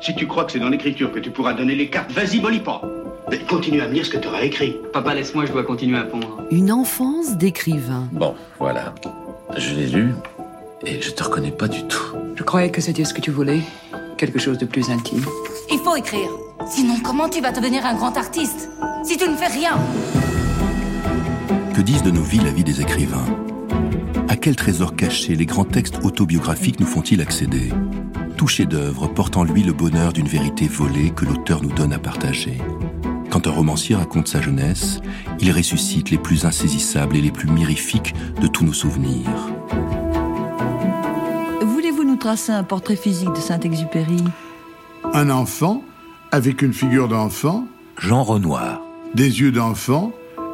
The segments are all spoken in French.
Si tu crois que c'est dans l'écriture que tu pourras donner les cartes, vas-y, pas. Mais continue à me lire ce que tu auras écrit. Papa, laisse-moi, je dois continuer à pondre. Une enfance d'écrivain. Bon, voilà. Je l'ai lu et je te reconnais pas du tout. Je croyais que c'était ce que tu voulais. Quelque chose de plus intime. Il faut écrire. Sinon, comment tu vas devenir un grand artiste Si tu ne fais rien? Que disent de nos vies la vie des écrivains? À quel trésor caché les grands textes autobiographiques nous font-ils accéder? Tout chef-d'œuvre porte en lui le bonheur d'une vérité volée que l'auteur nous donne à partager. Quand un romancier raconte sa jeunesse, il ressuscite les plus insaisissables et les plus mirifiques de tous nos souvenirs. Voulez-vous nous tracer un portrait physique de Saint-Exupéry Un enfant, avec une figure d'enfant, Jean Renoir. des yeux d'enfant,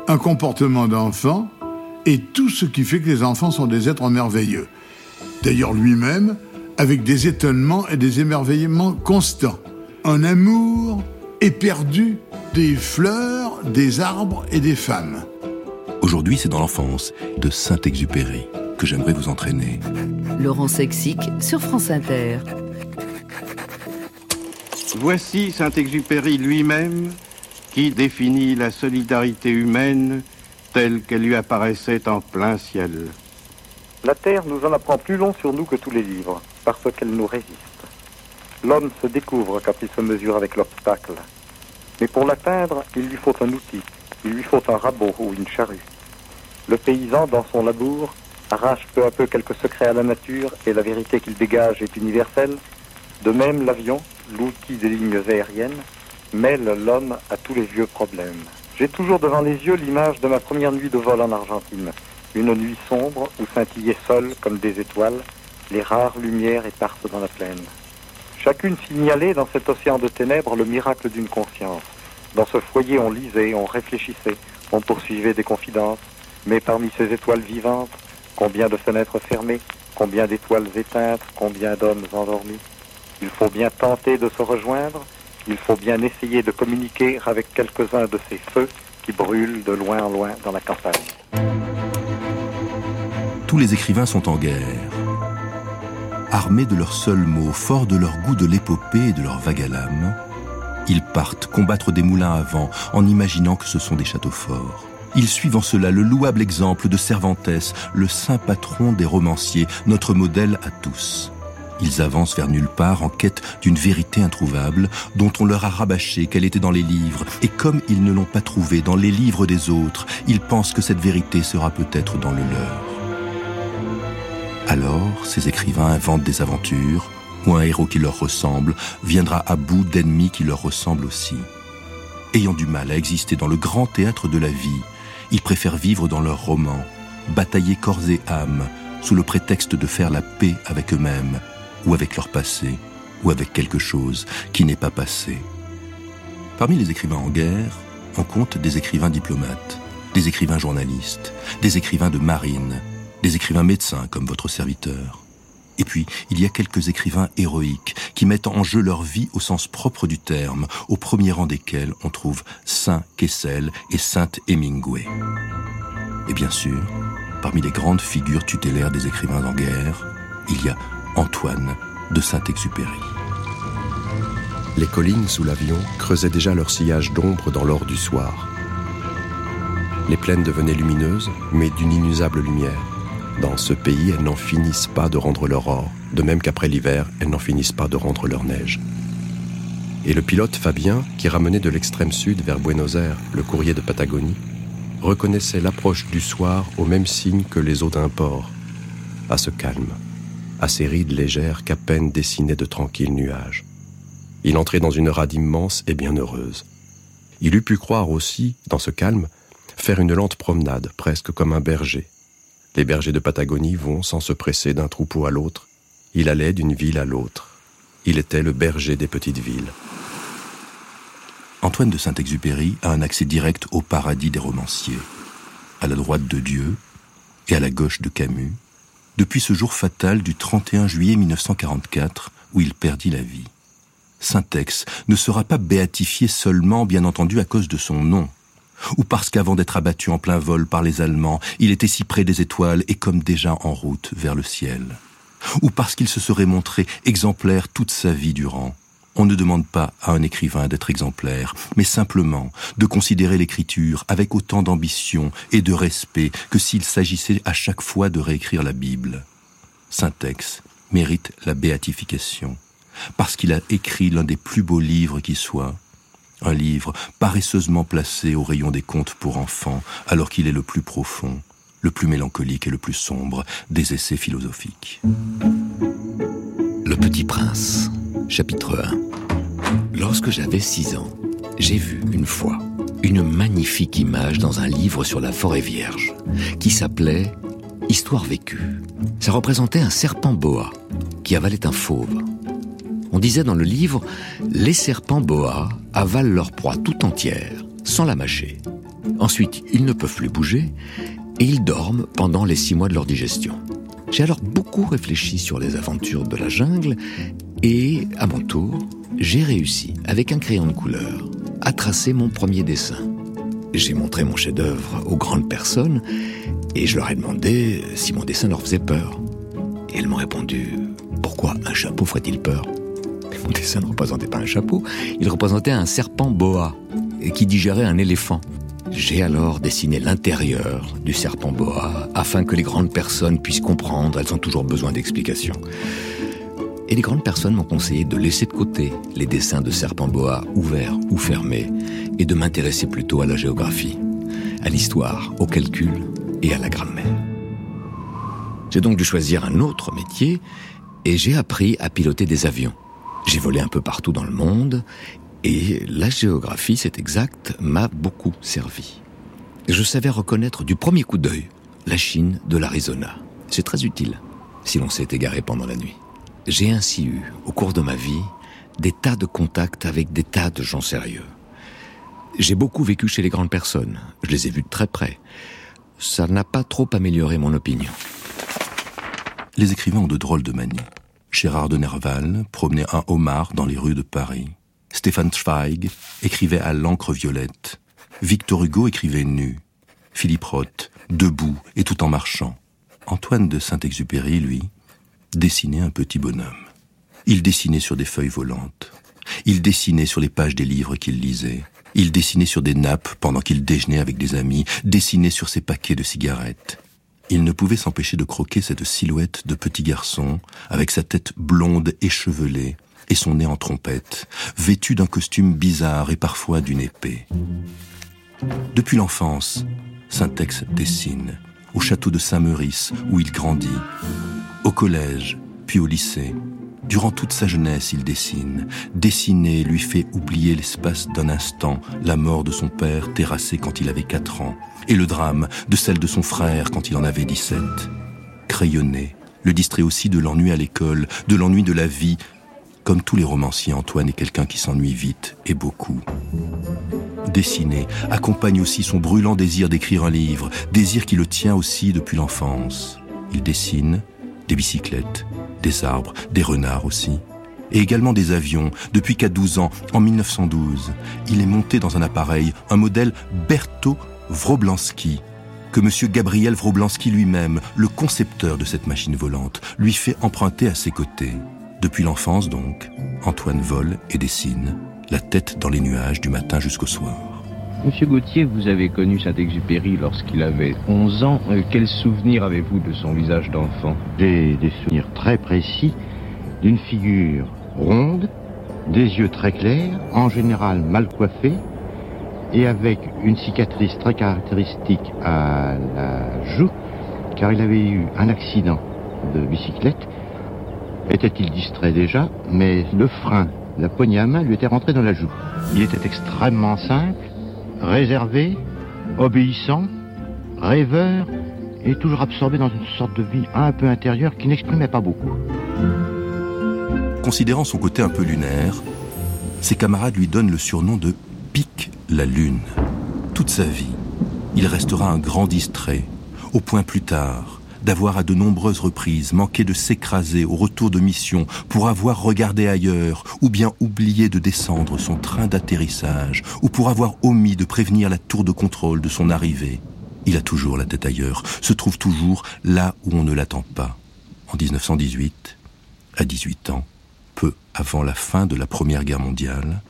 un comportement d'enfant, et tout ce qui fait que les enfants sont des êtres merveilleux. D'ailleurs lui-même, avec des étonnements et des émerveillements constants. Un amour éperdu des fleurs, des arbres et des femmes. Aujourd'hui, c'est dans l'enfance de Saint-Exupéry que j'aimerais vous entraîner. Laurent Sexic sur France Inter. Voici Saint-Exupéry lui-même qui définit la solidarité humaine telle qu'elle lui apparaissait en plein ciel. La Terre nous en apprend plus long sur nous que tous les livres, parce qu'elle nous résiste. L'homme se découvre quand il se mesure avec l'obstacle. Mais pour l'atteindre, il lui faut un outil, il lui faut un rabot ou une charrue. Le paysan, dans son labour, arrache peu à peu quelques secrets à la nature et la vérité qu'il dégage est universelle. De même, l'avion, l'outil des lignes aériennes, mêle l'homme à tous les vieux problèmes. J'ai toujours devant les yeux l'image de ma première nuit de vol en Argentine. Une nuit sombre où scintillaient seules comme des étoiles les rares lumières éparses dans la plaine. Chacune signalait dans cet océan de ténèbres le miracle d'une conscience. Dans ce foyer, on lisait, on réfléchissait, on poursuivait des confidences. Mais parmi ces étoiles vivantes, combien de fenêtres fermées, combien d'étoiles éteintes, combien d'hommes endormis Il faut bien tenter de se rejoindre, il faut bien essayer de communiquer avec quelques-uns de ces feux qui brûlent de loin en loin dans la campagne. Tous les écrivains sont en guerre. Armés de leurs seuls mots, forts de leur goût de l'épopée et de leur vague à l'âme, ils partent combattre des moulins à vent en imaginant que ce sont des châteaux forts. Ils suivent en cela le louable exemple de Cervantes, le saint patron des romanciers, notre modèle à tous. Ils avancent vers nulle part en quête d'une vérité introuvable dont on leur a rabâché qu'elle était dans les livres, et comme ils ne l'ont pas trouvée dans les livres des autres, ils pensent que cette vérité sera peut-être dans le leur. Alors, ces écrivains inventent des aventures, où un héros qui leur ressemble viendra à bout d'ennemis qui leur ressemblent aussi. Ayant du mal à exister dans le grand théâtre de la vie, ils préfèrent vivre dans leurs romans, batailler corps et âme, sous le prétexte de faire la paix avec eux-mêmes, ou avec leur passé, ou avec quelque chose qui n'est pas passé. Parmi les écrivains en guerre, on compte des écrivains diplomates, des écrivains journalistes, des écrivains de marine, des écrivains médecins comme votre serviteur. Et puis, il y a quelques écrivains héroïques qui mettent en jeu leur vie au sens propre du terme, au premier rang desquels on trouve Saint Kessel et Sainte Hemingway. Et bien sûr, parmi les grandes figures tutélaires des écrivains en guerre, il y a Antoine de Saint-Exupéry. Les collines sous l'avion creusaient déjà leur sillage d'ombre dans l'or du soir. Les plaines devenaient lumineuses, mais d'une inusable lumière. Dans ce pays, elles n'en finissent pas de rendre leur or, de même qu'après l'hiver, elles n'en finissent pas de rendre leur neige. Et le pilote Fabien, qui ramenait de l'extrême sud vers Buenos Aires le courrier de Patagonie, reconnaissait l'approche du soir au même signe que les eaux d'un port, à ce calme, à ces rides légères qu'à peine dessinaient de tranquilles nuages. Il entrait dans une rade immense et bienheureuse. Il eût pu croire aussi, dans ce calme, faire une lente promenade, presque comme un berger. Les bergers de Patagonie vont sans se presser d'un troupeau à l'autre. Il allait d'une ville à l'autre. Il était le berger des petites villes. Antoine de Saint-Exupéry a un accès direct au paradis des romanciers, à la droite de Dieu et à la gauche de Camus, depuis ce jour fatal du 31 juillet 1944 où il perdit la vie. Saint-Ex ne sera pas béatifié seulement, bien entendu, à cause de son nom, ou parce qu'avant d'être abattu en plein vol par les Allemands, il était si près des étoiles et comme déjà en route vers le ciel, ou parce qu'il se serait montré exemplaire toute sa vie durant, On ne demande pas à un écrivain d'être exemplaire, mais simplement de considérer l'écriture avec autant d'ambition et de respect que s'il s'agissait à chaque fois de réécrire la Bible. Saint-Ex mérite la béatification, parce qu'il a écrit l'un des plus beaux livres qui soient, un livre paresseusement placé au rayon des contes pour enfants, alors qu'il est le plus profond, le plus mélancolique et le plus sombre des essais philosophiques. Le Petit Prince, chapitre 1. Lorsque j'avais six ans, j'ai vu une fois une magnifique image dans un livre sur la forêt vierge, qui s'appelait Histoire vécue. Ça représentait un serpent boa qui avalait un fauve. On disait dans le livre, les serpents boa avalent leur proie tout entière, sans la mâcher. Ensuite, ils ne peuvent plus bouger et ils dorment pendant les six mois de leur digestion. J'ai alors beaucoup réfléchi sur les aventures de la jungle et, à mon tour, j'ai réussi, avec un crayon de couleur, à tracer mon premier dessin. J'ai montré mon chef-d'œuvre aux grandes personnes et je leur ai demandé si mon dessin leur faisait peur. Et elles m'ont répondu Pourquoi un chapeau ferait-il peur? Mon dessin ne représentait pas un chapeau, il représentait un serpent boa qui digérait un éléphant. J'ai alors dessiné l'intérieur du serpent boa afin que les grandes personnes puissent comprendre, elles ont toujours besoin d'explications. Et les grandes personnes m'ont conseillé de laisser de côté les dessins de serpent boa ouverts ou fermés et de m'intéresser plutôt à la géographie, à l'histoire, au calcul et à la grammaire. J'ai donc dû choisir un autre métier et j'ai appris à piloter des avions. J'ai volé un peu partout dans le monde et la géographie, c'est exact, m'a beaucoup servi. Je savais reconnaître du premier coup d'œil la Chine de l'Arizona. C'est très utile si l'on s'est égaré pendant la nuit. J'ai ainsi eu, au cours de ma vie, des tas de contacts avec des tas de gens sérieux. J'ai beaucoup vécu chez les grandes personnes, je les ai vus de très près. Ça n'a pas trop amélioré mon opinion. Les écrivains ont de drôles de manies. Gérard de Nerval promenait un homard dans les rues de Paris. Stéphane Zweig écrivait à l'encre violette. Victor Hugo écrivait nu. Philippe Roth, debout et tout en marchant. Antoine de Saint-Exupéry, lui, dessinait un petit bonhomme. Il dessinait sur des feuilles volantes. Il dessinait sur les pages des livres qu'il lisait. Il dessinait sur des nappes pendant qu'il déjeunait avec des amis, dessinait sur ses paquets de cigarettes. Il ne pouvait s'empêcher de croquer cette silhouette de petit garçon, avec sa tête blonde échevelée et son nez en trompette, vêtu d'un costume bizarre et parfois d'une épée. Depuis l'enfance, Saint-Ex dessine, au château de Saint-Meurice, où il grandit, au collège, puis au lycée. Durant toute sa jeunesse, il dessine. Dessiner lui fait oublier l'espace d'un instant la mort de son père terrassé quand il avait 4 ans, et le drame de celle de son frère quand il en avait 17. Crayonner le distrait aussi de l'ennui à l'école, de l'ennui de la vie. Comme tous les romanciers, Antoine est quelqu'un qui s'ennuie vite et beaucoup. Dessiner accompagne aussi son brûlant désir d'écrire un livre, désir qui le tient aussi depuis l'enfance. Il dessine des bicyclettes, des arbres, des renards aussi. Et également des avions, depuis qu'à 12 ans, en 1912, il est monté dans un appareil, un modèle Berthaud Wroblansky, que M. Gabriel Wroblansky lui-même, le concepteur de cette machine volante, lui fait emprunter à ses côtés. Depuis l'enfance donc, Antoine vole et dessine, la tête dans les nuages du matin jusqu'au soir. Monsieur Gauthier, vous avez connu Saint-Exupéry lorsqu'il avait 11 ans. Euh, quel souvenir avez-vous de son visage d'enfant? Des souvenirs très précis d'une figure ronde, des yeux très clairs, en général mal coiffés, et avec une cicatrice très caractéristique à la joue, car il avait eu un accident de bicyclette. Était-il distrait déjà? Mais le frein, la poignée à main lui était rentré dans la joue. Il était extrêmement simple, réservé, obéissant, rêveur et toujours absorbé dans une sorte de vie un peu intérieure qui n'exprimait pas beaucoup. Considérant son côté un peu lunaire, ses camarades lui donnent le surnom de Pique la Lune. Toute sa vie, il restera un grand distrait, au point plus tard d'avoir à de nombreuses reprises manqué de s'écraser au retour de mission pour avoir regardé ailleurs ou bien oublié de descendre son train d'atterrissage ou pour avoir omis de prévenir la tour de contrôle de son arrivée. Il a toujours la tête ailleurs, se trouve toujours là où on ne l'attend pas. En 1918, à 18 ans, peu avant la fin de la Première Guerre mondiale,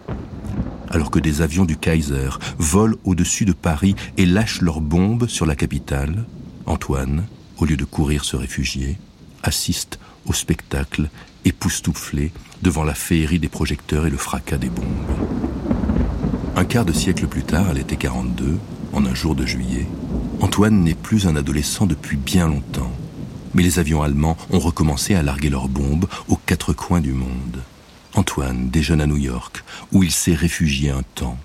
alors que des avions du Kaiser volent au-dessus de Paris et lâchent leurs bombes sur la capitale, Antoine, au lieu de courir se réfugier, assiste au spectacle époustouflé devant la féerie des projecteurs et le fracas des bombes. Un quart de siècle plus tard, à l'été 42, en un jour de juillet, Antoine n'est plus un adolescent depuis bien longtemps. Mais les avions allemands ont recommencé à larguer leurs bombes aux quatre coins du monde. Antoine déjeune à New York, où il s'est réfugié un temps,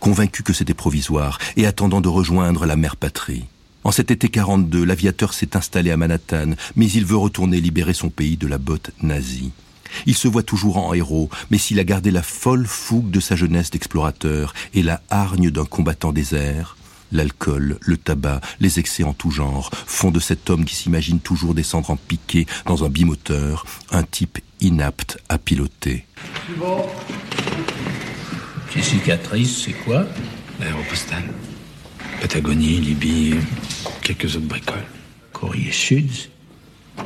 convaincu que c'était provisoire et attendant de rejoindre la mère patrie. En cet été 42, l'aviateur s'est installé à Manhattan, mais il veut retourner libérer son pays de la botte nazie. Il se voit toujours en héros, mais s'il a gardé la folle fougue de sa jeunesse d'explorateur et la hargne d'un combattant désert, l'alcool, le tabac, les excès en tout genre font de cet homme qui s'imagine toujours descendre en piqué dans un bimoteur un type inapte à piloter. Ces cicatrices, c'est quoi? L'aéropostale. Patagonie, Libye, quelques autres bricoles. Courrier Sud,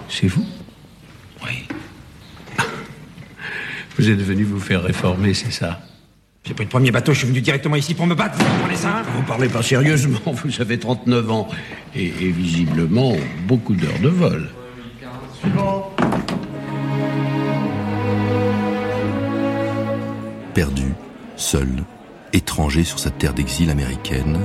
c'est vous? Oui. Vous êtes venu vous faire réformer, c'est ça? J'ai pris le premier bateau, je suis venu directement ici pour me battre, vous comprenez ça? Vous parlez pas sérieusement, vous avez 39 ans et, et visiblement beaucoup d'heures de vol. Perdu, seul, étranger sur sa terre d'exil américaine,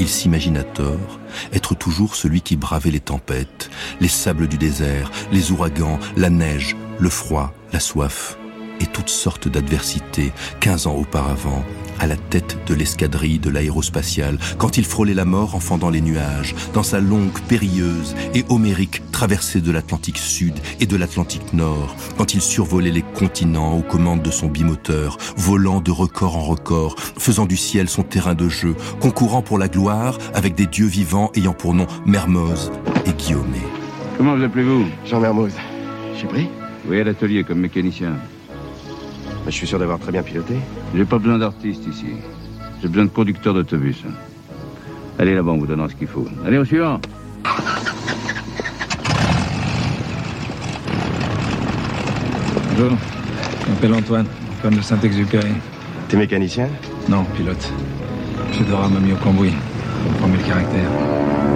il s'imagine à tort être toujours celui qui bravait les tempêtes, les sables du désert, les ouragans, la neige, le froid, la soif et toutes sortes d'adversités, quinze ans auparavant, à la tête de l'escadrille de l'aérospatiale, quand il frôlait la mort en fendant les nuages, dans sa longue, périlleuse et homérique traversée de l'Atlantique Sud et de l'Atlantique Nord, quand il survolait les continents aux commandes de son bimoteur, volant de record en record, faisant du ciel son terrain de jeu, concourant pour la gloire avec des dieux vivants ayant pour nom Mermoz et Guillaume. Comment vous appelez-vous? Jean Mermoz. J'ai pris Oui, à l'atelier comme mécanicien. Je suis sûr d'avoir très bien piloté. J'ai pas besoin d'artistes ici. J'ai besoin de conducteurs d'autobus. Allez là-bas, on vous donnera ce qu'il faut. Allez, au suivant. Bonjour, je m'appelle Antoine, Antoine de Saint-Exupéry. T'es mécanicien? Non, pilote. Fedora m'a mis au cambouis. Comprends le caractère. À l'époque,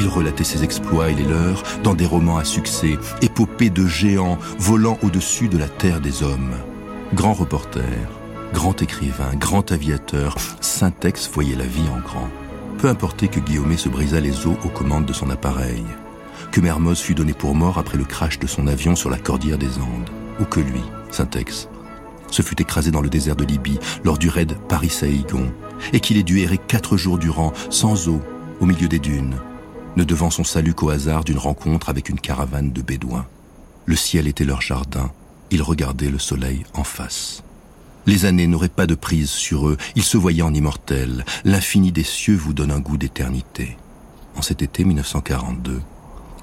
il relatait ses exploits et les leurs dans des romans à succès, épopées de géants volant au-dessus de la terre des hommes. Grand reporter, grand écrivain, grand aviateur, Saint-Ex voyait la vie en grand. Peu importait que Guillaume se brisât les os aux commandes de son appareil, que Mermoz fût donné pour mort après le crash de son avion sur la cordillère des Andes, ou que lui, Saint-Ex, se fut écrasé dans le désert de Libye lors du raid Paris-Saïgon, et qu'il ait dû errer quatre jours durant, sans eau, au milieu des dunes, ne devant son salut qu'au hasard d'une rencontre avec une caravane de bédouins. Le ciel était leur jardin, ils regardaient le soleil en face. Les années n'auraient pas de prise sur eux, ils se voyaient en immortels. L'infini des cieux vous donne un goût d'éternité. En cet été 1942,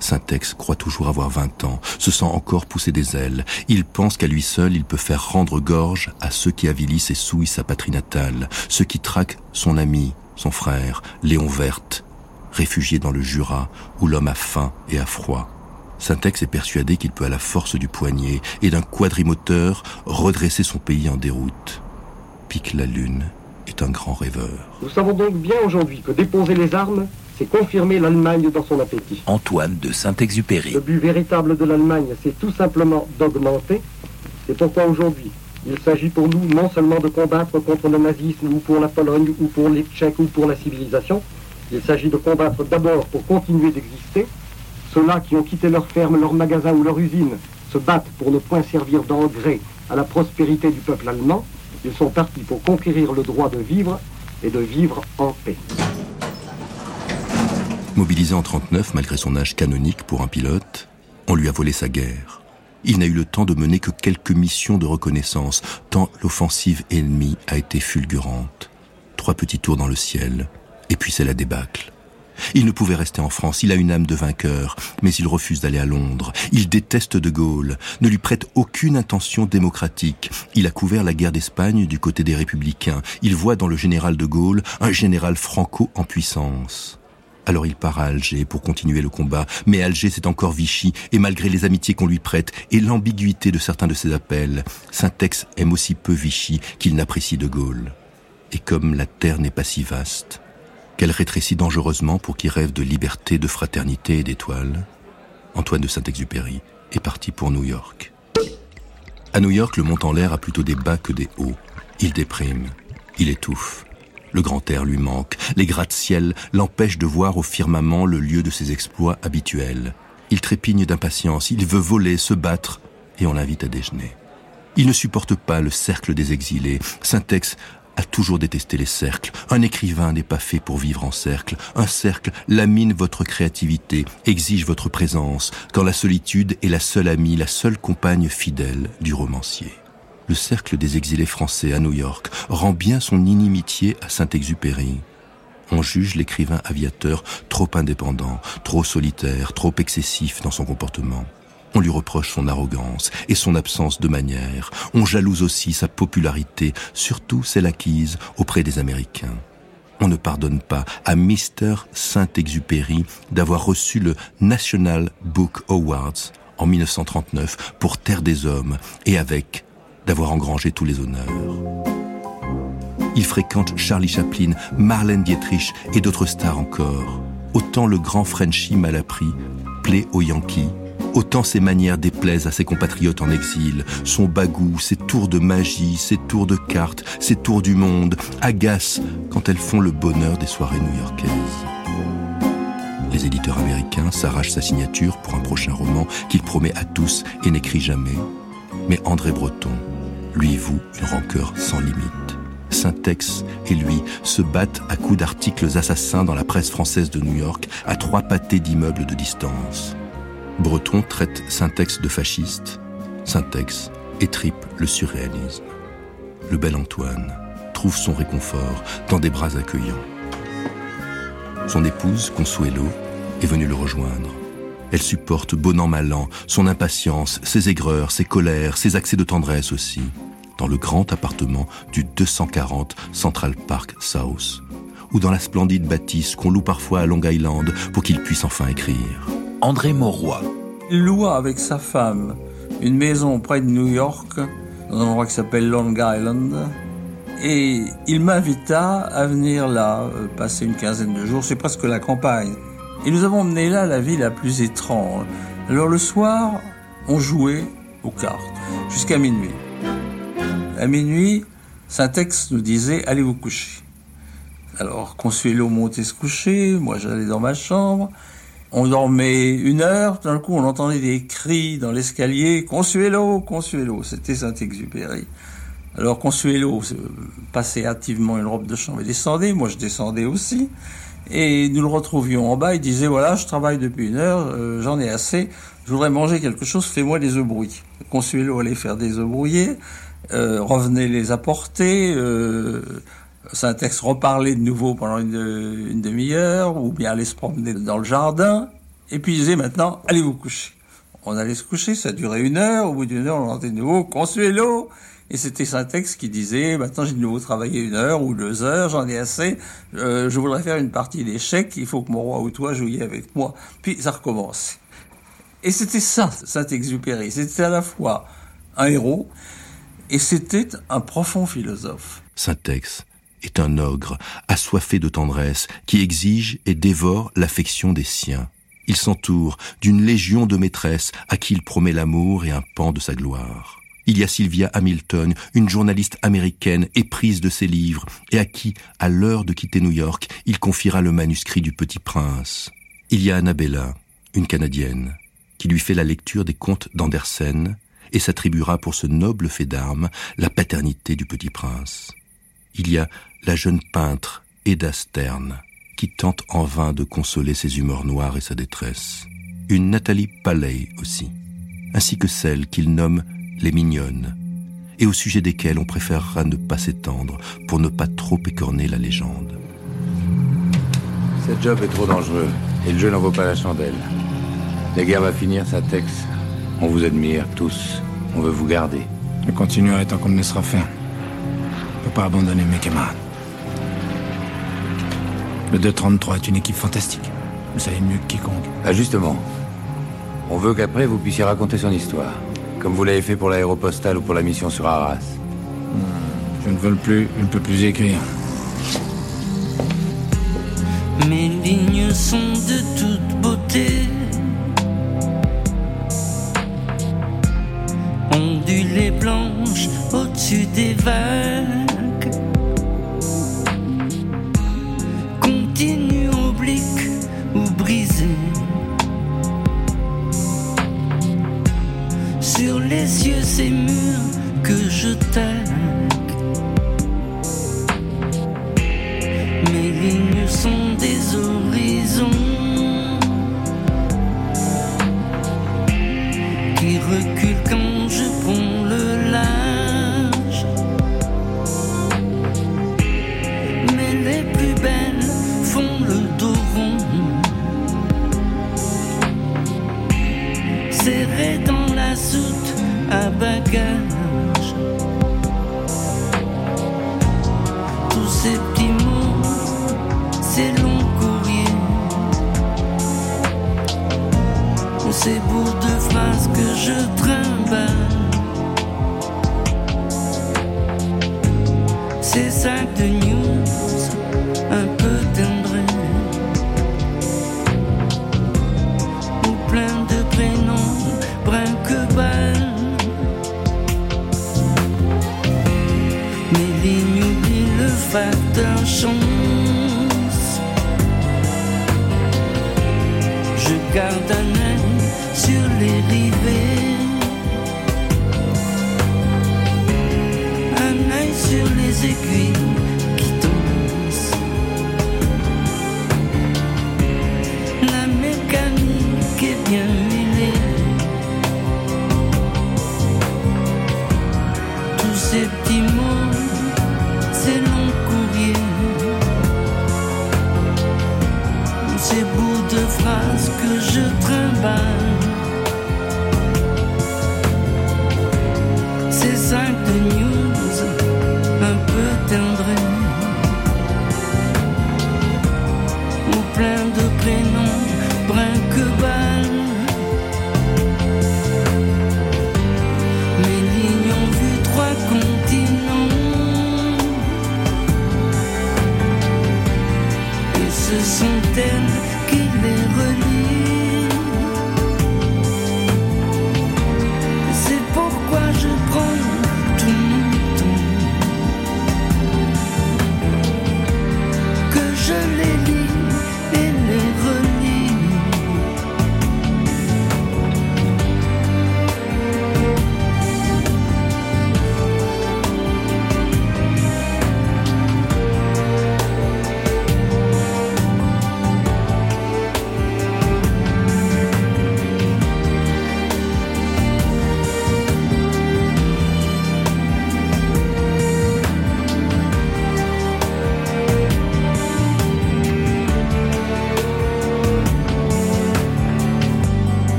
Saint-Ex croit toujours avoir 20 ans, se sent encore pousser des ailes. Il pense qu'à lui seul, il peut faire rendre gorge à ceux qui avilissent et souillent sa patrie natale, ceux qui traquent son ami, son frère, Léon Verte, réfugié dans le Jura, où l'homme a faim et a froid. Saint-Ex est persuadé qu'il peut à la force du poignet et d'un quadrimoteur redresser son pays en déroute. Pique la lune est un grand rêveur. Nous savons donc bien aujourd'hui que déposer les armes, c'est confirmer l'Allemagne dans son appétit. Antoine de Saint-Exupéry. Le but véritable de l'Allemagne, c'est tout simplement d'augmenter. C'est pourquoi aujourd'hui, il s'agit pour nous non seulement de combattre contre le nazisme ou pour la Pologne ou pour les Tchèques ou pour la civilisation, il s'agit de combattre d'abord pour continuer d'exister. Ceux-là qui ont quitté leur ferme, leur magasin ou leur usine se battent pour ne point servir d'engrais à la prospérité du peuple allemand. Ils sont partis pour conquérir le droit de vivre et de vivre en paix. Mobilisé en 39 malgré son âge canonique pour un pilote, on lui a volé sa guerre. Il n'a eu le temps de mener que quelques missions de reconnaissance, tant l'offensive ennemie a été fulgurante. Trois petits tours dans le ciel, et puis c'est la débâcle. Il ne pouvait rester en France, il a une âme de vainqueur, mais il refuse d'aller à Londres. Il déteste De Gaulle, ne lui prête aucune intention démocratique. Il a couvert la guerre d'Espagne du côté des républicains. Il voit dans le général De Gaulle un général franco en puissance. Alors il part à Alger pour continuer le combat, mais Alger c'est encore Vichy, et malgré les amitiés qu'on lui prête et l'ambiguïté de certains de ses appels, Saint-Ex aime aussi peu Vichy qu'il n'apprécie De Gaulle. Et comme la terre n'est pas si vaste, qu'elle rétrécit dangereusement pour qui rêve de liberté, de fraternité et d'étoiles, Antoine de Saint-Exupéry est parti pour New York. À New York, le mont en l'air a plutôt des bas que des hauts. Il déprime, il étouffe. Le grand air lui manque, les gratte-ciel l'empêchent de voir au firmament le lieu de ses exploits habituels. Il trépigne d'impatience, il veut voler, se battre, et on l'invite à déjeuner. Il ne supporte pas le cercle des exilés. Syntex a toujours détesté les cercles. Un écrivain n'est pas fait pour vivre en cercle. Un cercle lamine votre créativité, exige votre présence, quand la solitude est la seule amie, la seule compagne fidèle du romancier le cercle des exilés français à New York rend bien son inimitié à Saint-Exupéry. On juge l'écrivain aviateur trop indépendant, trop solitaire, trop excessif dans son comportement. On lui reproche son arrogance et son absence de manière. On jalouse aussi sa popularité, surtout celle acquise auprès des Américains. On ne pardonne pas à Mr. Saint-Exupéry d'avoir reçu le National Book Awards en 1939 pour Terre des Hommes et avec d'avoir engrangé tous les honneurs. Il fréquente Charlie Chaplin, Marlène Dietrich et d'autres stars encore. Autant le grand Frenchie mal appris plaît aux Yankees, autant ses manières déplaisent à ses compatriotes en exil. Son bagou, ses tours de magie, ses tours de cartes, ses tours du monde agacent quand elles font le bonheur des soirées new-yorkaises. Les éditeurs américains s'arrachent sa signature pour un prochain roman qu'il promet à tous et n'écrit jamais. Mais André Breton, lui voue une rancœur sans limite. Saint-Ex et lui se battent à coups d'articles assassins dans la presse française de New York, à trois pâtés d'immeubles de distance. Breton traite Saint-Ex de fasciste. Saint-Ex étripe le surréalisme. Le bel Antoine trouve son réconfort dans des bras accueillants. Son épouse, Consuelo, est venue le rejoindre. Elle supporte, bon an mal an, son impatience, ses aigreurs, ses colères, ses accès de tendresse aussi, dans le grand appartement du 240 Central Park South, ou dans la splendide bâtisse qu'on loue parfois à Long Island pour qu'il puisse enfin écrire. André Mauroy. Il loua avec sa femme une maison près de New York, dans un endroit qui s'appelle Long Island, et il m'invita à venir là, euh, passer une quinzaine de jours, c'est presque la campagne. Et nous avons mené là la vie la plus étrange. Alors le soir, on jouait aux cartes jusqu'à minuit. À minuit, Saint-Ex nous disait allez vous coucher. Alors Consuelo montait se coucher, moi j'allais dans ma chambre. On dormait une heure, d'un coup on entendait des cris dans l'escalier Consuelo, Consuelo, c'était Saint-Exupéry. Alors Consuelo passait hâtivement une robe de chambre et descendait, moi je descendais aussi. Et nous le retrouvions en bas, il disait, voilà, je travaille depuis une heure, euh, j'en ai assez, je voudrais manger quelque chose, fais-moi des œufs brouillés. Consuelo allait faire des œufs brouillés, euh, revenait les apporter, euh, Saint-Ex reparlait de nouveau pendant une, demi-heure, ou bien allait se promener dans le jardin, et puis il disait maintenant, allez vous coucher. On allait se coucher, ça durait une heure, au bout d'une heure, on entendait de nouveau, Consuelo, et c'était Saint-Ex qui disait, maintenant j'ai de nouveau travaillé une heure ou deux heures, j'en ai assez, euh, je voudrais faire une partie d'échecs, il faut que mon roi ou toi jouiez avec moi. Puis ça recommence. Et c'était ça, Saint-Exupéry. C'était à la fois un héros et c'était un profond philosophe. Saint-Ex est un ogre, assoiffé de tendresse, qui exige et dévore l'affection des siens. Il s'entoure d'une légion de maîtresses à qui il promet l'amour et un pan de sa gloire. Il y a Sylvia Hamilton, une journaliste américaine éprise de ses livres, et à qui, à l'heure de quitter New York, il confiera le manuscrit du Petit Prince. Il y a Annabella, une Canadienne, qui lui fait la lecture des contes d'Andersen et s'attribuera pour ce noble fait d'armes la paternité du Petit Prince. Il y a la jeune peintre Eda Stern, qui tente en vain de consoler ses humeurs noires et sa détresse. Une Nathalie Paley aussi, ainsi que celle qu'il nomme les mignonnes, et au sujet desquelles on préférera ne pas s'étendre pour ne pas trop écorner la légende. Ce job est trop dangereux, et le jeu n'en vaut pas la chandelle. La guerre va finir, ça texte. On vous admire tous, on veut vous garder. Je continuerai tant qu'on me laissera faire. Je peux pas abandonner mes camarades. Le 233 est une équipe fantastique. Vous savez mieux que quiconque. Ah, justement. On veut qu'après vous puissiez raconter son histoire. Comme vous l'avez fait pour l'aéropostale ou pour la mission sur Arras. Je ne veux plus, je ne peux plus écrire. Mes lignes sont de toute beauté. Ondulées blanches au-dessus des vagues. Ces murs que je tague.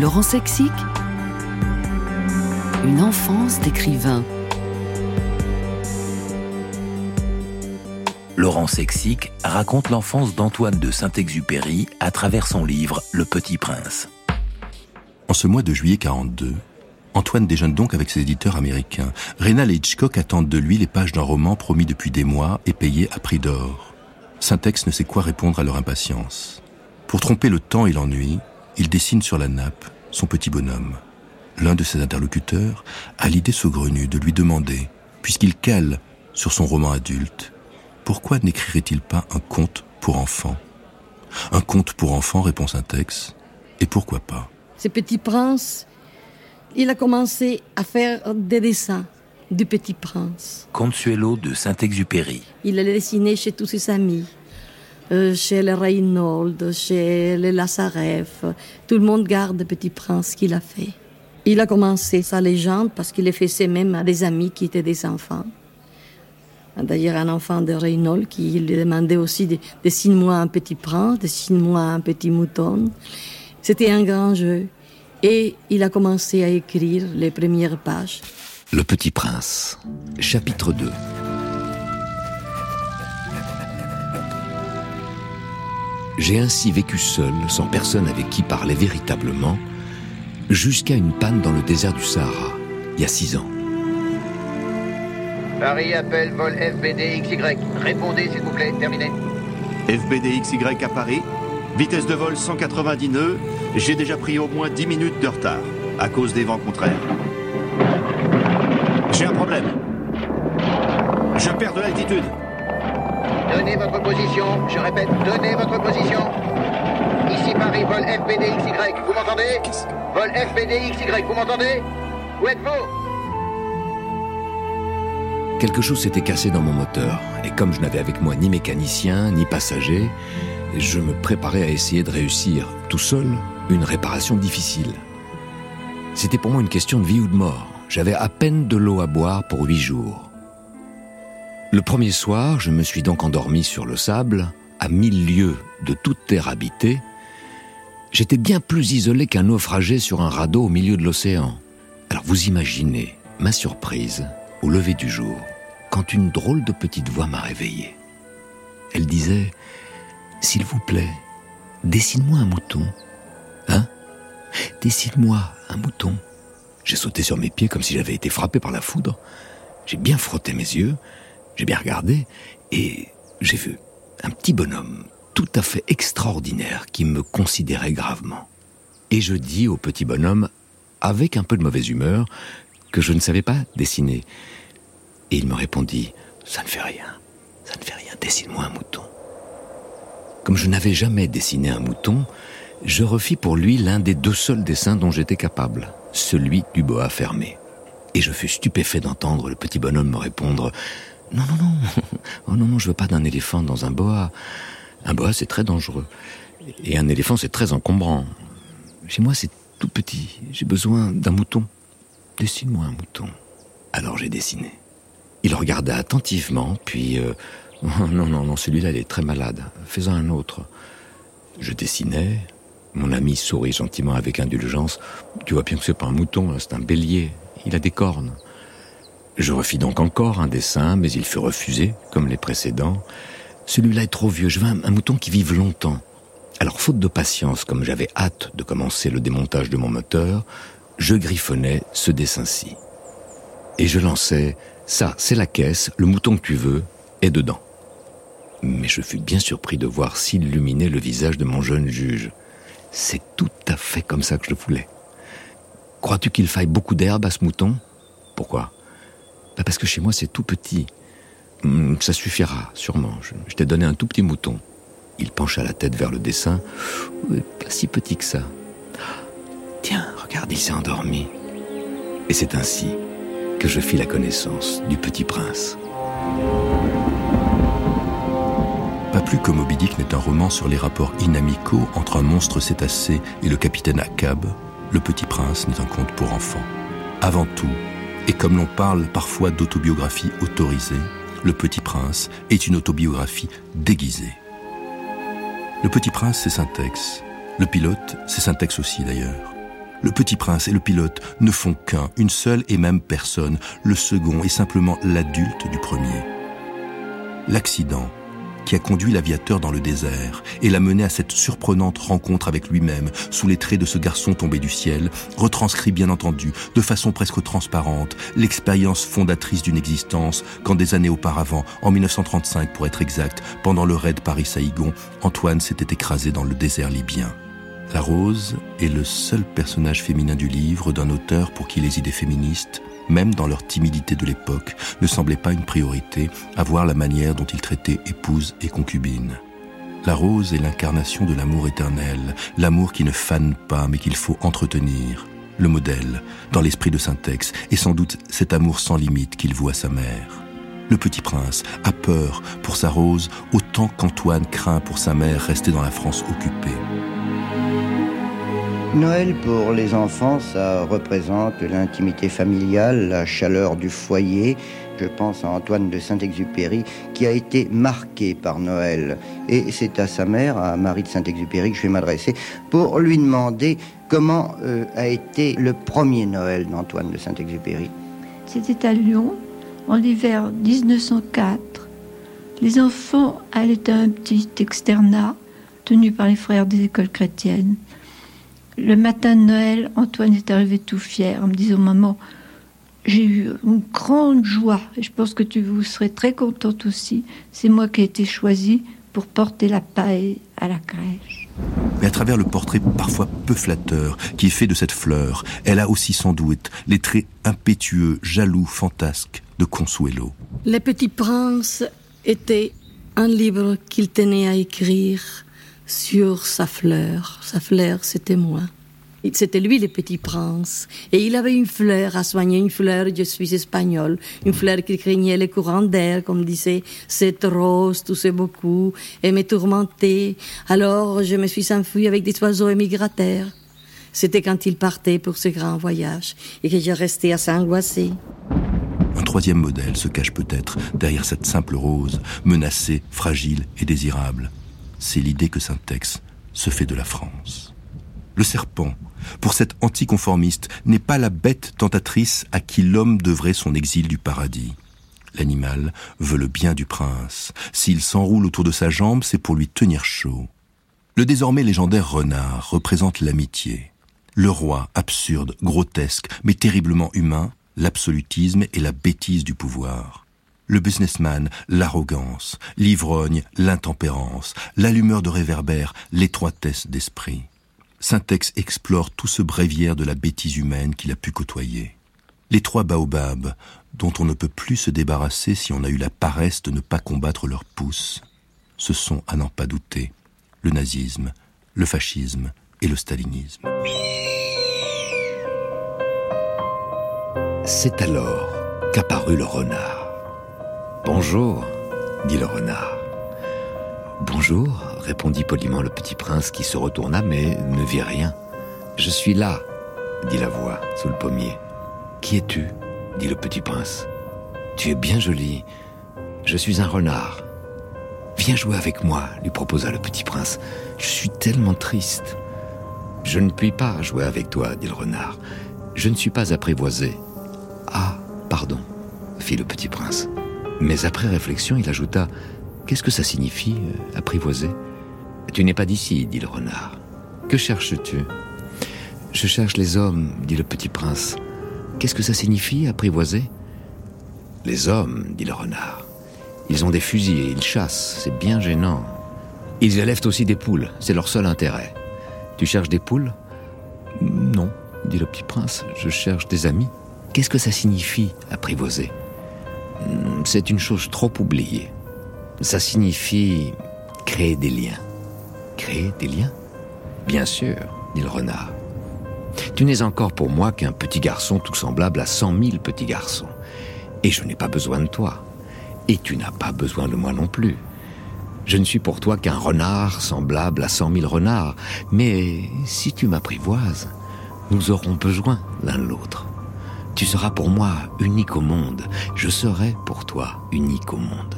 Laurent Sexic. Une enfance d'écrivain. Laurent Sexic raconte l'enfance d'Antoine de Saint-Exupéry à travers son livre Le Petit Prince. En ce mois de juillet 42, Antoine déjeune donc avec ses éditeurs américains. Rénal et Hitchcock attendent de lui les pages d'un roman promis depuis des mois et payé à prix d'or. Saint-Ex ne sait quoi répondre à leur impatience. Pour tromper le temps et l'ennui, il dessine sur la nappe son petit bonhomme. L'un de ses interlocuteurs a l'idée saugrenue de lui demander, puisqu'il cale sur son roman adulte, pourquoi n'écrirait-il pas un conte pour enfants? Un conte pour enfants, répond Saint-Ex, et pourquoi pas? Ce petit prince, il a commencé à faire des dessins du petit prince. Consuelo de Saint-Exupéry. Il allait dessiner chez tous ses amis, euh, chez les Reynolds, chez les Lazareff. Tout le monde garde le petit prince qu'il a fait. Il a commencé sa légende parce qu'il le faisait même à des amis qui étaient des enfants. D'ailleurs, un enfant de Reynolds qui lui demandait aussi de dessine-moi un petit prince, dessine-moi un petit mouton. C'était un grand jeu. Et il a commencé à écrire les premières pages. Le Petit Prince, chapitre 2. J'ai ainsi vécu seul, sans personne avec qui parler véritablement, jusqu'à une panne dans le désert du Sahara, il y a six ans. Paris appelle vol FBD XY. Répondez s'il vous plaît, terminé. FBD XY à Paris, vitesse de vol 190 nœuds, j'ai déjà pris au moins 10 minutes de retard, à cause des vents contraires. J'ai un problème. Je perds de l'altitude. Donnez votre position. Je répète, donnez votre position. Ici Paris, vol FBD XY. Vous m'entendez? Vol FBD XY, vous m'entendez? Où êtes-vous? Quelque chose s'était cassé dans mon moteur, et comme je n'avais avec moi ni mécanicien, ni passager, je me préparais à essayer de réussir, tout seul, une réparation difficile. C'était pour moi une question de vie ou de mort. J'avais à peine de l'eau à boire pour huit jours. Le premier soir, je me suis donc endormi sur le sable, à mille lieues de toute terre habitée. J'étais bien plus isolé qu'un naufragé sur un radeau au milieu de l'océan. Alors vous imaginez ma surprise au lever du jour, quand une drôle de petite voix m'a réveillé. Elle disait S'il vous plaît, dessine-moi un mouton. Hein? Dessine-moi un mouton. J'ai sauté sur mes pieds comme si j'avais été frappé par la foudre. J'ai bien frotté mes yeux, j'ai bien regardé et j'ai vu un petit bonhomme tout à fait extraordinaire qui me considérait gravement. Et je dis au petit bonhomme, avec un peu de mauvaise humeur, que je ne savais pas dessiner. Et il me répondit, ça ne fait rien, ça ne fait rien, dessine-moi un mouton. Comme je n'avais jamais dessiné un mouton, je refis pour lui l'un des deux seuls dessins dont j'étais capable, celui du boa fermé. Et je fus stupéfait d'entendre le petit bonhomme me répondre non, non, non. Oh non, non, je veux pas d'un éléphant dans un boa. Un boa, c'est très dangereux. Et un éléphant, c'est très encombrant. Chez moi, c'est tout petit. J'ai besoin d'un mouton. Dessine-moi un mouton. Alors j'ai dessiné. Il regarda attentivement, puis... Euh, non, non, non, celui-là, il est très malade. Fais-en un autre. Je dessinais. Mon ami sourit gentiment avec indulgence. Tu vois bien que c'est pas un mouton, c'est un bélier. Il a des cornes. Je refis donc encore un dessin, mais il fut refusé, comme les précédents. Celui-là est trop vieux, je veux un, mouton qui vive longtemps. Alors, faute de patience, comme j'avais hâte de commencer le démontage de mon moteur, je griffonnais ce dessin-ci. Et je lançais, ça, c'est la caisse, le mouton que tu veux est dedans. Mais je fus bien surpris de voir s'illuminer le visage de mon jeune juge. C'est tout à fait comme ça que je le voulais. Crois-tu qu'il faille beaucoup d'herbe à ce mouton? Pourquoi? Bah, parce que chez moi c'est tout petit. Hmm, ça suffira, sûrement. Je, t'ai donné un tout petit mouton. Il pencha la tête vers le dessin. Pas si petit que ça. Tiens, regarde, il s'est endormi. Et c'est ainsi que je fis la connaissance du petit prince. Pas plus que Moby Dick n'est un roman sur les rapports inamicaux entre un monstre cétacé et le capitaine Akab, Le Petit Prince n'est un conte pour enfants. Avant tout, et comme l'on parle parfois d'autobiographie autorisée, Le Petit Prince est une autobiographie déguisée. Le Petit Prince, c'est Syntex. Le pilote, c'est Syntex aussi d'ailleurs. Le Petit Prince et le pilote ne font qu'un, une seule et même personne. Le second est simplement l'adulte du premier. L'accident, qui a conduit l'aviateur dans le désert et l'a mené à cette surprenante rencontre avec lui-même sous les traits de ce garçon tombé du ciel, retranscrit bien entendu, de façon presque transparente, l'expérience fondatrice d'une existence quand des années auparavant, en 1935 pour être exact, pendant le raid Paris-Saïgon, Antoine s'était écrasé dans le désert libyen. La Rose est le seul personnage féminin du livre d'un auteur pour qui les idées féministes même dans leur timidité de l'époque, ne semblait pas une priorité à voir la manière dont ils traitaient épouse et concubine. La rose est l'incarnation de l'amour éternel, l'amour qui ne fane pas mais qu'il faut entretenir. Le modèle, dans l'esprit de Saint-Ex, est sans doute cet amour sans limite qu'il voit à sa mère. Le petit prince a peur pour sa rose autant qu'Antoine craint pour sa mère restée dans la France occupée. Noël pour les enfants, ça représente l'intimité familiale, la chaleur du foyer. je pense à Antoine de Saint-Exupéry, qui a été marqué par Noël. Et c'est à sa mère, à Marie de Saint-Exupéry, que je vais m'adresser pour lui demander comment euh, a été le premier Noël d'Antoine de Saint-Exupéry. C'était à Lyon, en l'hiver 1904. Les enfants allaient à un petit externat tenu par les frères des écoles chrétiennes. Le matin de Noël, Antoine est arrivé tout fier en me disant Maman, j'ai eu une grande joie et je pense que tu vous serez très contente aussi. C'est moi qui ai été choisie pour porter la paille à la crèche. Mais à travers le portrait parfois peu flatteur qui est fait de cette fleur, elle a aussi sans doute les traits impétueux, jaloux, fantasques de Consuelo. Le Petit Prince était un livre qu'il tenait à écrire sur sa fleur. Sa fleur, c'était moi. C'était lui le petit prince. Et il avait une fleur à soigner, une fleur, je suis espagnol, une fleur qui craignait les courants d'air, comme disait cette rose, toussait beaucoup, et me tourmentait. Alors je me suis enfuie avec des oiseaux émigrateurs. C'était quand il partait pour ce grand voyage et que j'ai resté assez angoissée. Un troisième modèle se cache peut-être derrière cette simple rose, menacée, fragile et désirable. C'est l'idée que Saint-Ex se fait de la France. Le serpent, pour cet anticonformiste, n'est pas la bête tentatrice à qui l'homme devrait son exil du paradis. L'animal veut le bien du prince. S'il s'enroule autour de sa jambe, c'est pour lui tenir chaud. Le désormais légendaire renard représente l'amitié. Le roi, absurde, grotesque, mais terriblement humain, l'absolutisme et la bêtise du pouvoir. Le businessman, l'arrogance, l'ivrogne, l'intempérance, l'allumeur de réverbère, l'étroitesse d'esprit. Saint-Ex explore tout ce bréviaire de la bêtise humaine qu'il a pu côtoyer. Les trois baobabs, dont on ne peut plus se débarrasser si on a eu la paresse de ne pas combattre leurs pousses, ce sont, à n'en pas douter, le nazisme, le fascisme et le stalinisme. C'est alors qu'apparut le renard. Bonjour, dit le renard. Bonjour, répondit poliment le petit prince qui se retourna mais ne vit rien. Je suis là, dit la voix sous le pommier. Qui es-tu? dit le petit prince. Tu es bien joli. Je suis un renard. Viens jouer avec moi, lui proposa le petit prince. Je suis tellement triste. Je ne puis pas jouer avec toi, dit le renard. Je ne suis pas apprivoisé. Ah, pardon, fit le petit prince. Mais après réflexion, il ajouta Qu'est-ce que ça signifie, euh, apprivoiser? Tu n'es pas d'ici, dit le renard. Que cherches-tu? Je cherche les hommes, dit le petit prince. Qu'est-ce que ça signifie, apprivoiser? Les hommes, dit le renard. Ils ont des fusils et ils chassent, c'est bien gênant. Ils élèvent aussi des poules, c'est leur seul intérêt. Tu cherches des poules? Non, dit le petit prince, je cherche des amis. Qu'est-ce que ça signifie, apprivoiser? C'est une chose trop oubliée. Ça signifie créer des liens. Créer des liens? Bien sûr, dit le renard. Tu n'es encore pour moi qu'un petit garçon tout semblable à cent mille petits garçons. Et je n'ai pas besoin de toi. Et tu n'as pas besoin de moi non plus. Je ne suis pour toi qu'un renard semblable à cent mille renards. Mais si tu m'apprivoises, nous aurons besoin l'un de l'autre. Tu seras pour moi unique au monde. Je serai pour toi unique au monde.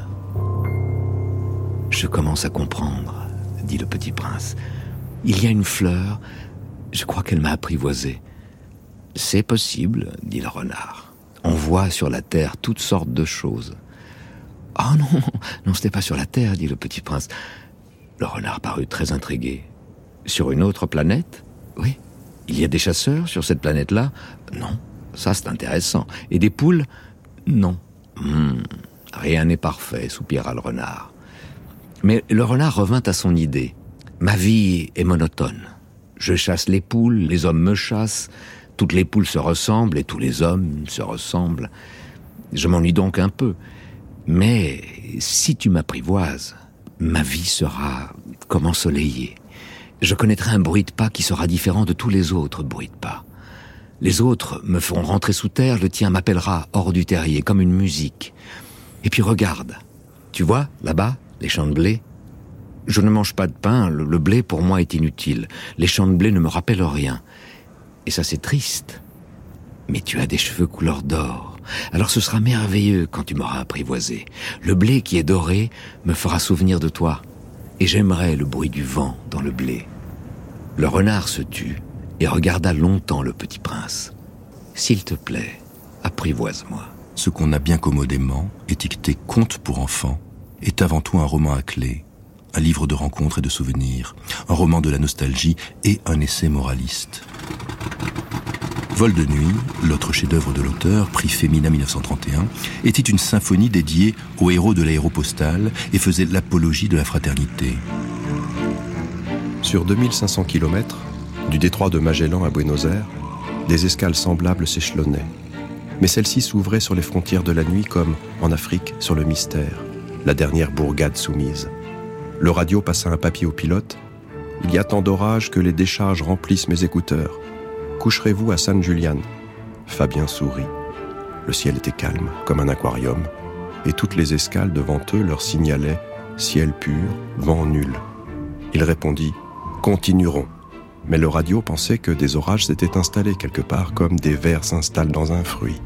Je commence à comprendre, dit le petit prince. Il y a une fleur, je crois qu'elle m'a apprivoisé. C'est possible, dit le renard. On voit sur la terre toutes sortes de choses. Oh non, non, ce n'est pas sur la terre, dit le petit prince. Le renard parut très intrigué. Sur une autre planète? Oui. Il y a des chasseurs sur cette planète-là? Non. Ça, c'est intéressant. Et des poules? Non. Hmm, rien n'est parfait, soupira le renard. Mais le renard revint à son idée. Ma vie est monotone. Je chasse les poules, les hommes me chassent, toutes les poules se ressemblent et tous les hommes se ressemblent. Je m'ennuie donc un peu. Mais si tu m'apprivoises, ma vie sera comme ensoleillée. Je connaîtrai un bruit de pas qui sera différent de tous les autres bruits de pas. Les autres me feront rentrer sous terre, le tien m'appellera hors du terrier, comme une musique. Et puis regarde, tu vois, là-bas, les champs de blé Je ne mange pas de pain, le, le blé pour moi est inutile. Les champs de blé ne me rappellent rien. Et ça c'est triste. Mais tu as des cheveux couleur d'or. Alors ce sera merveilleux quand tu m'auras apprivoisé. Le blé qui est doré me fera souvenir de toi. Et j'aimerais le bruit du vent dans le blé. Le renard se tut et regarda longtemps le petit prince. S'il te plaît, apprivoise-moi. Ce qu'on a bien commodément étiqueté conte pour enfants est avant tout un roman à clé, un livre de rencontres et de souvenirs, un roman de la nostalgie et un essai moraliste. Vol de nuit, l'autre chef-d'œuvre de l'auteur, prix Féminin 1931, était une symphonie dédiée aux héros de l'aéropostale et faisait l'apologie de la fraternité. Sur 2500 km, du détroit de Magellan à Buenos Aires, des escales semblables s'échelonnaient. Mais celles-ci s'ouvraient sur les frontières de la nuit comme, en Afrique, sur le mystère, la dernière bourgade soumise. Le radio passa un papier au pilote. Il y a tant d'orages que les décharges remplissent mes écouteurs. Coucherez-vous à San Julian? Fabien sourit. Le ciel était calme, comme un aquarium, et toutes les escales devant eux leur signalaient ciel pur, vent nul. Il répondit Continuerons. Mais le radio pensait que des orages s'étaient installés quelque part comme des vers s'installent dans un fruit.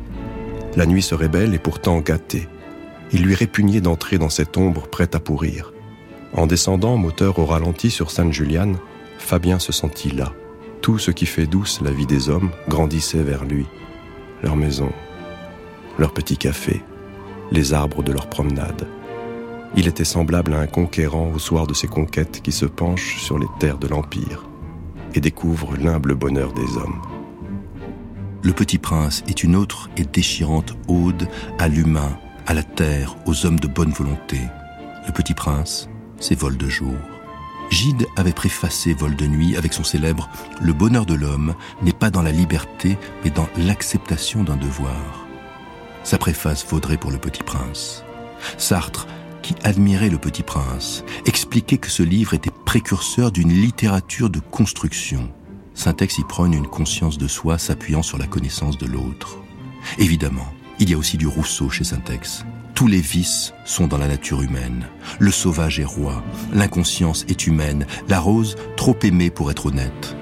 La nuit serait belle et pourtant gâtée. Il lui répugnait d'entrer dans cette ombre prête à pourrir. En descendant, moteur au ralenti sur San Julian, Fabien se sentit là. Tout ce qui fait douce la vie des hommes grandissait vers lui. Leur maison, leur petit café, les arbres de leur promenade. Il était semblable à un conquérant au soir de ses conquêtes qui se penche sur les terres de l'Empire et découvre l'humble bonheur des hommes. Le Petit Prince est une autre et déchirante ode à l'humain, à la terre, aux hommes de bonne volonté. Le Petit Prince, c'est vol de jour. Gide avait préfacé Vol de nuit avec son célèbre Le bonheur de l'homme n'est pas dans la liberté, mais dans l'acceptation d'un devoir. Sa préface vaudrait pour Le Petit Prince. Sartre, qui admirait Le Petit Prince, expliquait que ce livre était précurseur d'une littérature de construction. Syntex y prône une conscience de soi s'appuyant sur la connaissance de l'autre. Évidemment, il y a aussi du Rousseau chez Syntex. Tous les vices sont dans la nature humaine. Le sauvage est roi, l'inconscience est humaine, la rose trop aimée pour être honnête.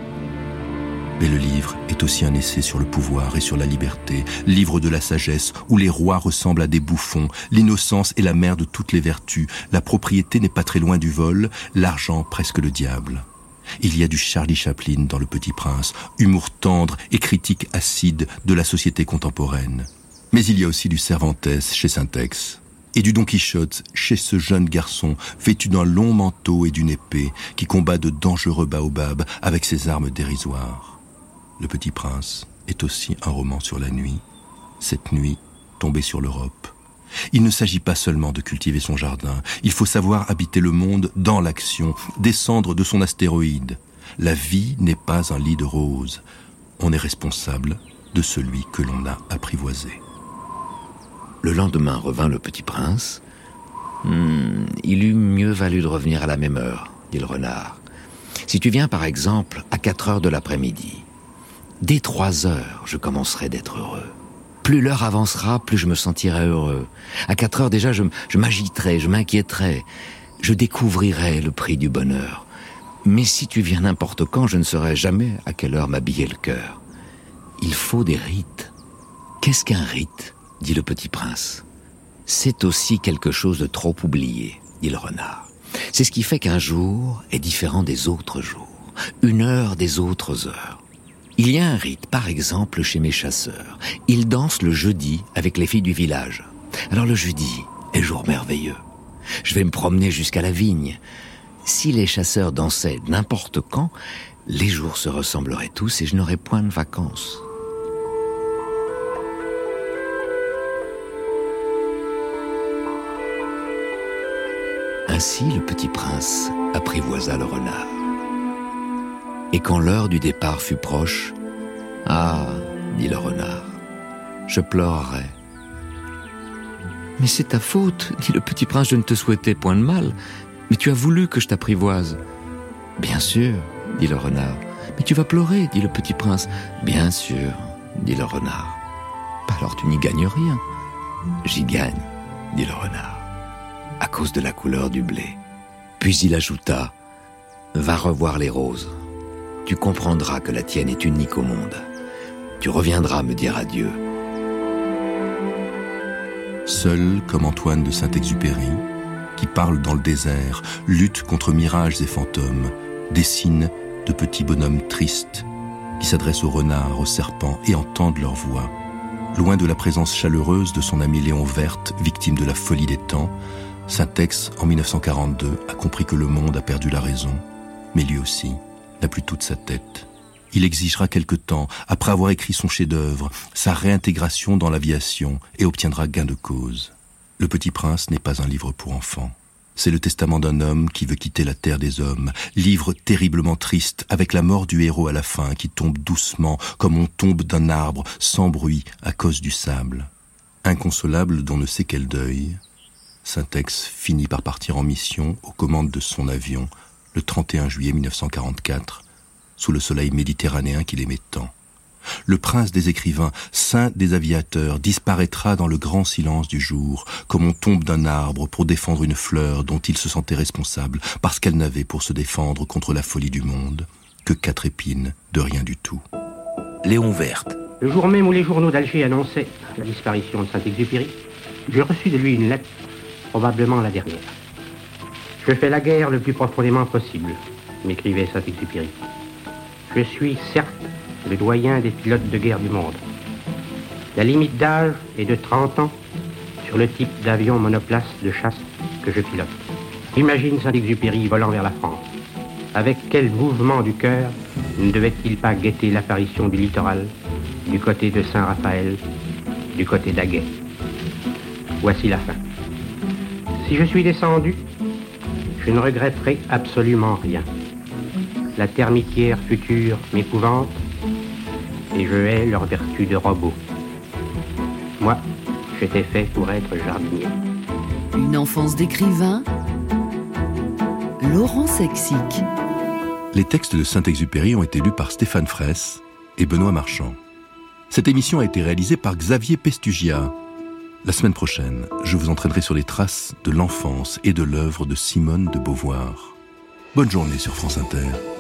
Mais le livre est aussi un essai sur le pouvoir et sur la liberté, livre de la sagesse où les rois ressemblent à des bouffons, l'innocence est la mère de toutes les vertus, la propriété n'est pas très loin du vol, l'argent presque le diable. Il y a du Charlie Chaplin dans Le Petit Prince, humour tendre et critique acide de la société contemporaine. Mais il y a aussi du Cervantes chez Syntex et du Don Quichotte chez ce jeune garçon vêtu d'un long manteau et d'une épée qui combat de dangereux baobabs avec ses armes dérisoires. Le Petit Prince est aussi un roman sur la nuit, cette nuit tombée sur l'Europe. Il ne s'agit pas seulement de cultiver son jardin, il faut savoir habiter le monde dans l'action, descendre de son astéroïde. La vie n'est pas un lit de roses, on est responsable de celui que l'on a apprivoisé. Le lendemain revint le petit prince. Hmm, il eût mieux valu de revenir à la même heure, dit le renard. Si tu viens par exemple à 4 heures de l'après-midi, dès 3 heures, je commencerai d'être heureux. Plus l'heure avancera, plus je me sentirai heureux. À 4 heures déjà, je, je m'agiterai, je m'inquiéterai. Je découvrirai le prix du bonheur. Mais si tu viens n'importe quand, je ne saurai jamais à quelle heure m'habiller le cœur. Il faut des rites. Qu'est-ce qu'un rite? dit le petit prince. C'est aussi quelque chose de trop oublié, dit le renard. C'est ce qui fait qu'un jour est différent des autres jours, une heure des autres heures. Il y a un rite, par exemple, chez mes chasseurs. Ils dansent le jeudi avec les filles du village. Alors le jeudi est jour merveilleux. Je vais me promener jusqu'à la vigne. Si les chasseurs dansaient n'importe quand, les jours se ressembleraient tous et je n'aurais point de vacances. Ainsi le petit prince apprivoisa le renard. Et quand l'heure du départ fut proche, Ah, dit le renard, je pleurerai. Mais c'est ta faute, dit le petit prince, je ne te souhaitais point de mal, mais tu as voulu que je t'apprivoise. Bien sûr, dit le renard. Mais tu vas pleurer, dit le petit prince. Bien sûr, dit le renard. Alors tu n'y gagnes rien. J'y gagne, dit le renard à cause de la couleur du blé. Puis il ajouta Va revoir les roses. Tu comprendras que la tienne est unique au monde. Tu reviendras me dire adieu. Seul comme Antoine de Saint-Exupéry, qui parle dans le désert, lutte contre mirages et fantômes, dessine de petits bonhommes tristes qui s'adressent aux renards, aux serpents et entendent leur voix. Loin de la présence chaleureuse de son ami Léon Verte, victime de la folie des temps, Saint-Ex, en 1942, a compris que le monde a perdu la raison, mais lui aussi n'a plus toute sa tête. Il exigera quelque temps, après avoir écrit son chef-d'œuvre, sa réintégration dans l'aviation et obtiendra gain de cause. Le Petit Prince n'est pas un livre pour enfants. C'est le testament d'un homme qui veut quitter la terre des hommes, livre terriblement triste, avec la mort du héros à la fin, qui tombe doucement, comme on tombe d'un arbre, sans bruit, à cause du sable. Inconsolable d'on ne sait quel deuil, Saint-Ex finit par partir en mission aux commandes de son avion le 31 juillet 1944, sous le soleil méditerranéen qu'il aimait tant. Le prince des écrivains, saint des aviateurs, disparaîtra dans le grand silence du jour, comme on tombe d'un arbre pour défendre une fleur dont il se sentait responsable, parce qu'elle n'avait pour se défendre contre la folie du monde que quatre épines de rien du tout. Léon Verte. Le jour même où les journaux d'Alger annonçaient la disparition de Saint-Exupéry, j'ai reçu de lui une lettre, probablement la dernière. Je fais la guerre le plus profondément possible, m'écrivait Saint-Exupéry. Je suis certes le doyen des pilotes de guerre du monde. La limite d'âge est de 30 ans sur le type d'avion monoplace de chasse que je pilote. Imagine Saint-Exupéry volant vers la France. Avec quel mouvement du cœur ne devait-il pas guetter l'apparition du littoral, du côté de Saint-Raphaël, du côté d'Aguet? Voici la fin. Si je suis descendu, je ne regretterai absolument rien. La termitière future m'épouvante, et je hais leur vertu de robot. Moi, j'étais fait pour être jardinier. Une enfance d'écrivain, Laurent Sexic. Les textes de Saint-Exupéry ont été lus par Stéphane Fraisse et Benoît Marchand. Cette émission a été réalisée par Xavier Pestugia. La semaine prochaine, je vous entraînerai sur les traces de l'enfance et de l'œuvre de Simone de Beauvoir. Bonne journée sur France Inter.